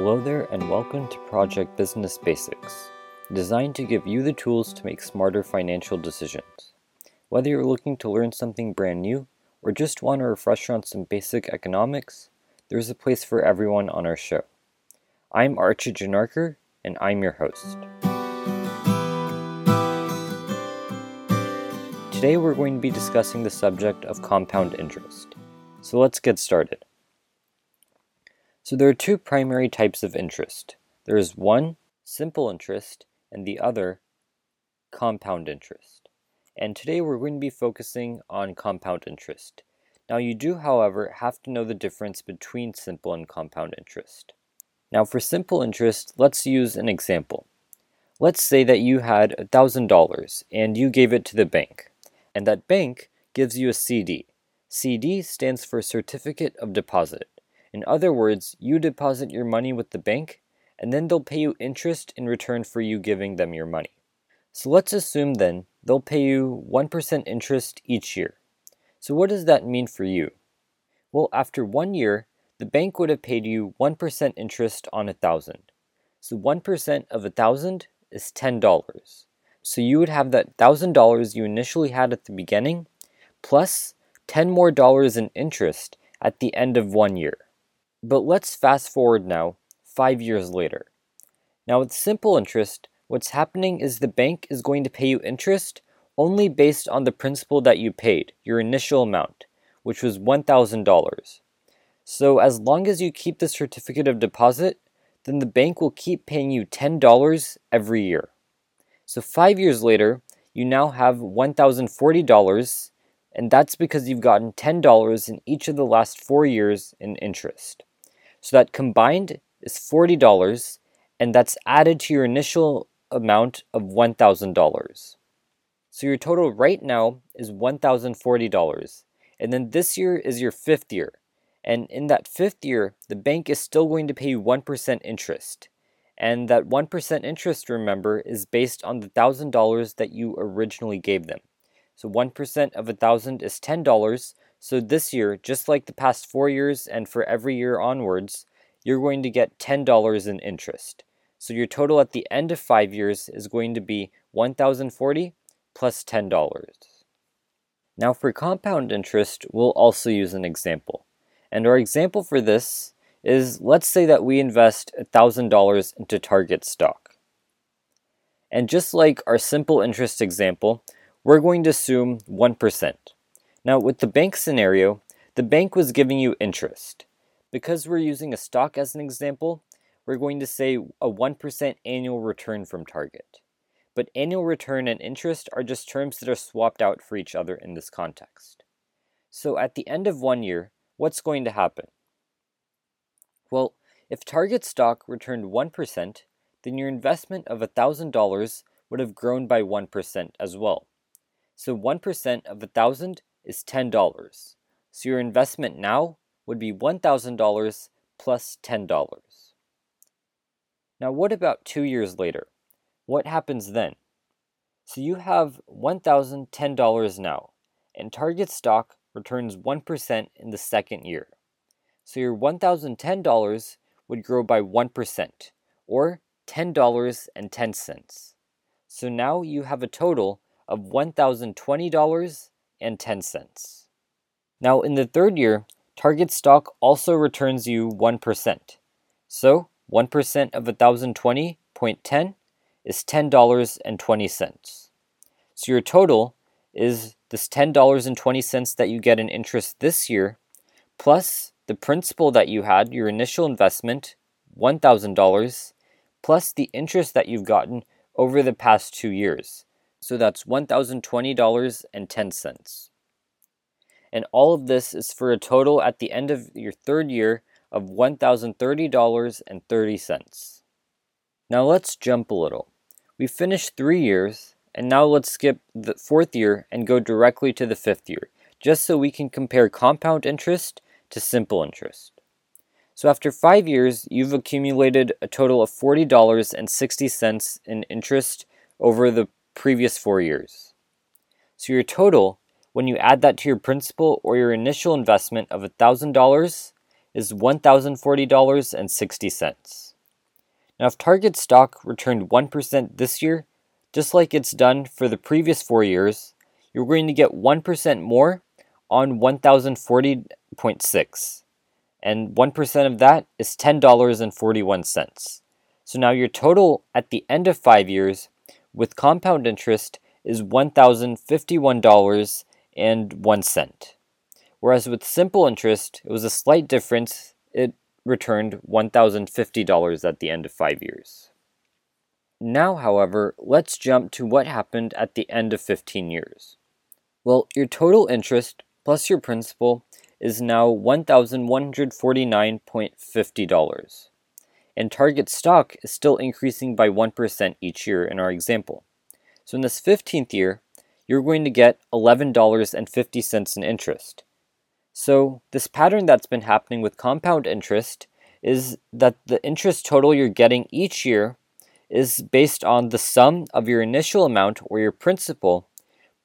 Hello there, and welcome to Project Business Basics, designed to give you the tools to make smarter financial decisions. Whether you're looking to learn something brand new or just want to refresh on some basic economics, there's a place for everyone on our show. I'm Archit Janarkar, and I'm your host. Today we're going to be discussing the subject of compound interest. So let's get started. So there are two primary types of interest. There is one, simple interest, and the other, compound interest. And today we're going to be focusing on compound interest. Now you do, however, have to know the difference between simple and compound interest. Now for simple interest, let's use an example. Let's say that you had $1,000 and you gave it to the bank, and that bank gives you a CD. CD stands for Certificate of Deposit. In other words, you deposit your money with the bank, and then they'll pay you interest in return for you giving them your money. So let's assume then they'll pay you 1% interest each year. So what does that mean for you? Well, after one year, the bank would have paid you 1% interest on a thousand. So 1% of a thousand is $10. So you would have that $1,000 you initially had at the beginning, plus 10 more dollars in interest at the end of one year. But let's fast forward now, five years later. Now, with simple interest, what's happening is the bank is going to pay you interest only based on the principal that you paid, your initial amount, which was $1,000. So, as long as you keep the certificate of deposit, then the bank will keep paying you $10 every year. So, five years later, you now have $1,040, and that's because you've gotten $10 in each of the last four years in interest. So that combined is $40 and that's added to your initial amount of $1,000. So your total right now is $1,040. And then this year is your fifth year. And in that fifth year, the bank is still going to pay you 1% interest. And that 1% interest, remember, is based on the $1,000 that you originally gave them. So 1% of 1000 is $10, so this year, just like the past four years and for every year onwards, you're going to get $10 in interest. So your total at the end of five years is going to be $1,040 plus $10. Now for compound interest, we'll also use an example. And our example for this is let's say that we invest $1,000 into Target stock. And just like our simple interest example, we're going to assume 1%. Now, with the bank scenario, the bank was giving you interest. Because we're using a stock as an example, we're going to say a 1% annual return from Target. But annual return and interest are just terms that are swapped out for each other in this context. So at the end of one year, what's going to happen? Well, if Target stock returned 1%, then your investment of $1,000 would have grown by 1% as well. So 1% of 1000 is $10. So your investment now would be $1,000 plus $10. Now, what about two years later? What happens then? So you have $1,010 now, and Target stock returns 1% in the second year. So your $1,010 would grow by 1%, or $10.10. So now you have a total of $1,020 and 10 cents. Now, in the third year, Target stock also returns you 1%. So, 1% of 1020.10 is $10.20. So, your total is this $10.20 that you get in interest this year, plus the principal that you had, your initial investment, $1,000, plus the interest that you've gotten over the past two years. So that's $1,020.10. And all of this is for a total at the end of your third year of $1,030.30. Now let's jump a little. We finished three years, and now let's skip the fourth year and go directly to the fifth year, just so we can compare compound interest to simple interest. So after five years, you've accumulated a total of $40.60 in interest over the previous four years. So your total, when you add that to your principal or your initial investment of $1,000, is $1,040.60. Now, if Target stock returned 1% this year, just like it's done for the previous four years, you're going to get 1% more on 1040.6. And 1% of that is $10.41. So now your total at the end of five years with compound interest is $1,051.01. Whereas with simple interest, it was a slight difference. It returned $1,050 at the end of five years. Now, however, let's jump to what happened at the end of 15 years. Well, your total interest plus your principal is now $1,149.50. And target stock is still increasing by 1% each year in our example. So in this 15th year, you're going to get $11.50 in interest. So this pattern that's been happening with compound interest is that the interest total you're getting each year is based on the sum of your initial amount or your principal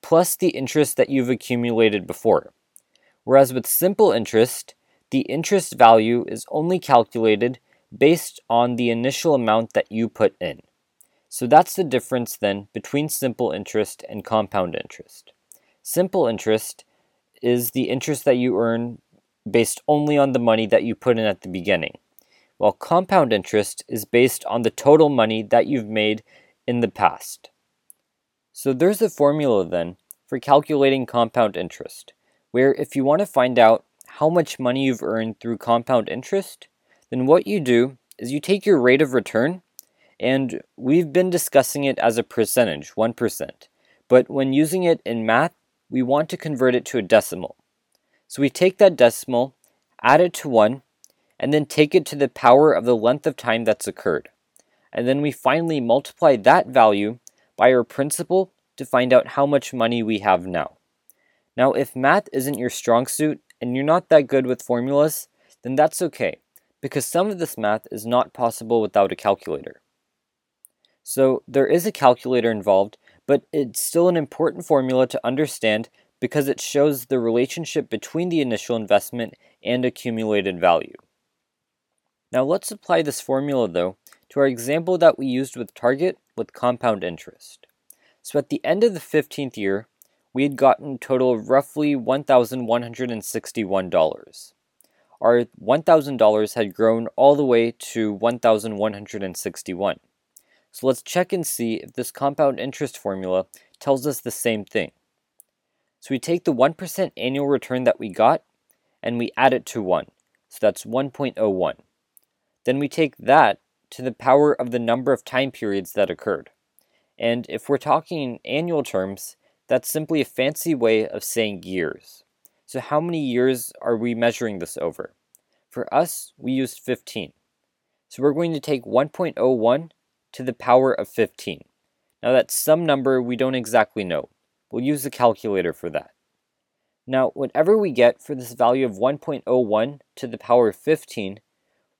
plus the interest that you've accumulated before. Whereas with simple interest, the interest value is only calculated based on the initial amount that you put in. So that's the difference then between simple interest and compound interest. Simple interest is the interest that you earn based only on the money that you put in at the beginning while compound interest is based on the total money that you've made in the past. So there's a formula then for calculating compound interest, where if you want to find out how much money you've earned through compound interest, then what you do is you take your rate of return, and we've been discussing it as a percentage, 1%. But when using it in math, we want to convert it to a decimal. So we take that decimal, add it to 1, and then take it to the power of the length of time that's occurred. And then we finally multiply that value by our principal to find out how much money we have now. Now, if math isn't your strong suit and you're not that good with formulas, then that's okay, because some of this math is not possible without a calculator. So, there is a calculator involved, but it's still an important formula to understand because it shows the relationship between the initial investment and accumulated value. Now let's apply this formula though to our example that we used with target with compound interest. So at the end of the 15th year, we had gotten a total of roughly $1,161. Our $1,000 had grown all the way to 1,161. So let's check and see if this compound interest formula tells us the same thing. So we take the 1% annual return that we got and we add it to 1. So that's 1.01. Then we take that to the power of the number of time periods that occurred. And if we're talking in annual terms, that's simply a fancy way of saying years. So how many years are we measuring this over? For us, we used 15. So we're going to take 1.01 to the power of 15. Now that's some number we don't exactly know. We'll use the calculator for that. Now, whatever we get for this value of 1.01 to the power of 15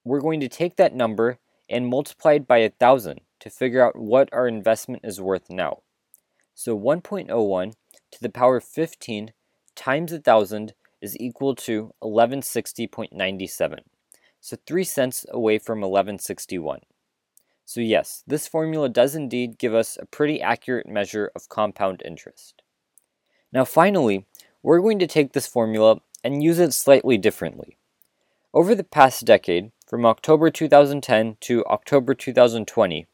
we're going to take that number and multiply it by a thousand to figure out what our investment is worth now. So 1.01 to the power of 15 times a thousand is equal to 1160.97. So 3 cents away from 1161. So yes, this formula does indeed give us a pretty accurate measure of compound interest. Now finally, we're going to take this formula and use it slightly differently. Over the past decade, from October 2010 to October 2020,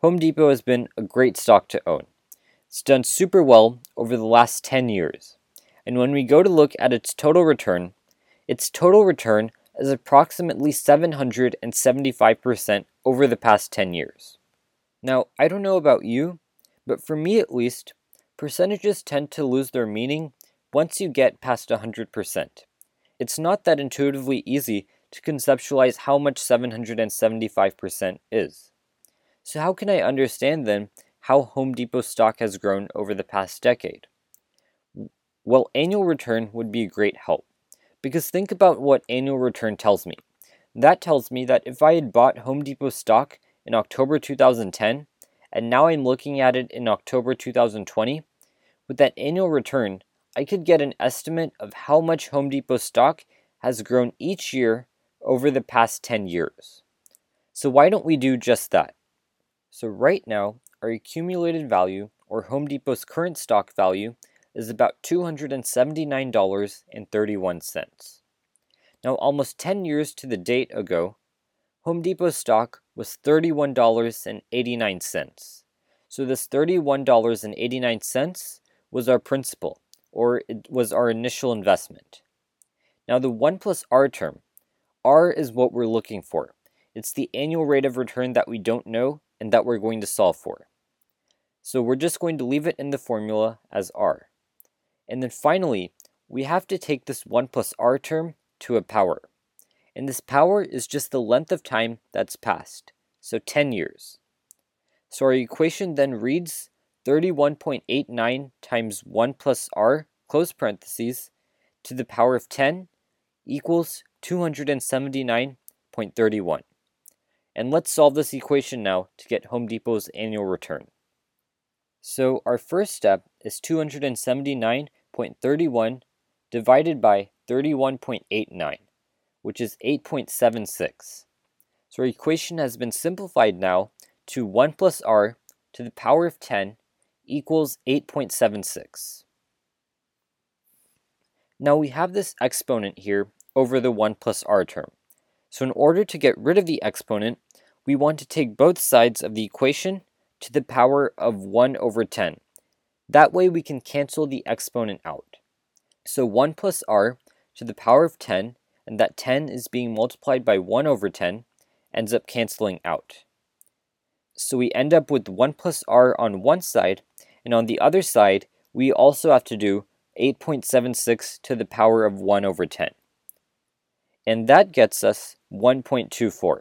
Home Depot has been a great stock to own. It's done super well over the last 10 years. And when we go to look at its total return, its total return is approximately 775% over the past 10 years. Now, I don't know about you, but for me at least, percentages tend to lose their meaning once you get past 100%. It's not that intuitively easy to conceptualize how much 775% is. So, how can I understand then how Home Depot stock has grown over the past decade? Well, annual return would be a great help. Because think about what annual return tells me. That tells me that if I had bought Home Depot stock in October 2010, and now I'm looking at it in October 2020, with that annual return, I could get an estimate of how much Home Depot stock has grown each year over the past 10 years. So why don't we do just that? So right now, our accumulated value, or Home Depot's current stock value, is about $279.31. Now, almost 10 years to the date ago, Home Depot stock was $31.89. So this $31.89 was our principal, or it was our initial investment. Now the 1 plus R term, R is what we're looking for. It's the annual rate of return that we don't know and that we're going to solve for. So we're just going to leave it in the formula as R. And then finally, we have to take this 1 plus R term to a power. And this power is just the length of time that's passed, so 10 years. So our equation then reads 31.89 times 1 plus r, close parentheses, to the power of 10 equals 279.31. And let's solve this equation now to get Home Depot's annual return. So our first step is 279.31 divided by 31.89 which is 8.76. So our equation has been simplified now to 1 plus r to the power of 10 equals 8.76. Now we have this exponent here over the 1 plus r term. So in order to get rid of the exponent, we want to take both sides of the equation to the power of 1 over 10. That way we can cancel the exponent out. So 1 plus r to the power of 10 and that 10 is being multiplied by 1 over 10 ends up canceling out. So we end up with 1 plus r on one side, and on the other side, we also have to do 8.76 to the power of 1 over 10. And that gets us 1.24.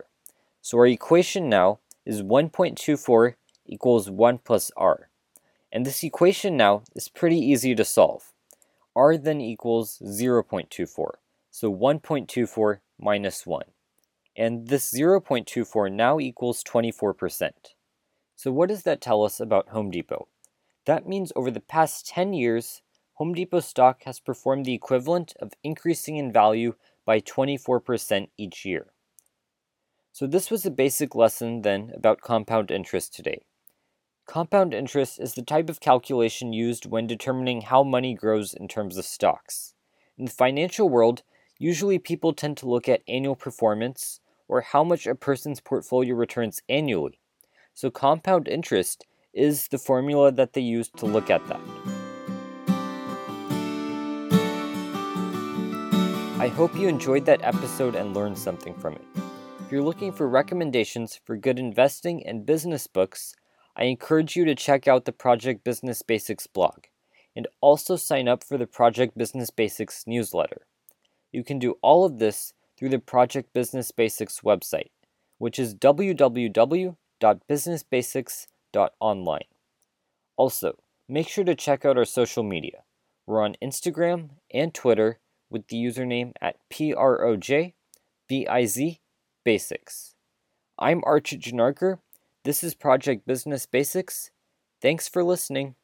So our equation now is 1.24 equals 1 plus r. And this equation now is pretty easy to solve. r then equals 0.24. So 1.24 minus 1. And this 0.24 now equals 24%. So what does that tell us about Home Depot? That means over the past 10 years, Home Depot stock has performed the equivalent of increasing in value by 24% each year. So this was a basic lesson then about compound interest today. Compound interest is the type of calculation used when determining how money grows in terms of stocks. In the financial world, Usually, people tend to look at annual performance or how much a person's portfolio returns annually. So, compound interest is the formula that they use to look at that. I hope you enjoyed that episode and learned something from it. If you're looking for recommendations for good investing and business books, I encourage you to check out the Project Business Basics blog and also sign up for the Project Business Basics newsletter. You can do all of this through the Project Business Basics website, which is www.businessbasics.online. Also, make sure to check out our social media. We're on Instagram and Twitter with the username at PROJBIZ Basics. I'm Archit Janarkar. This is Project Business Basics. Thanks for listening.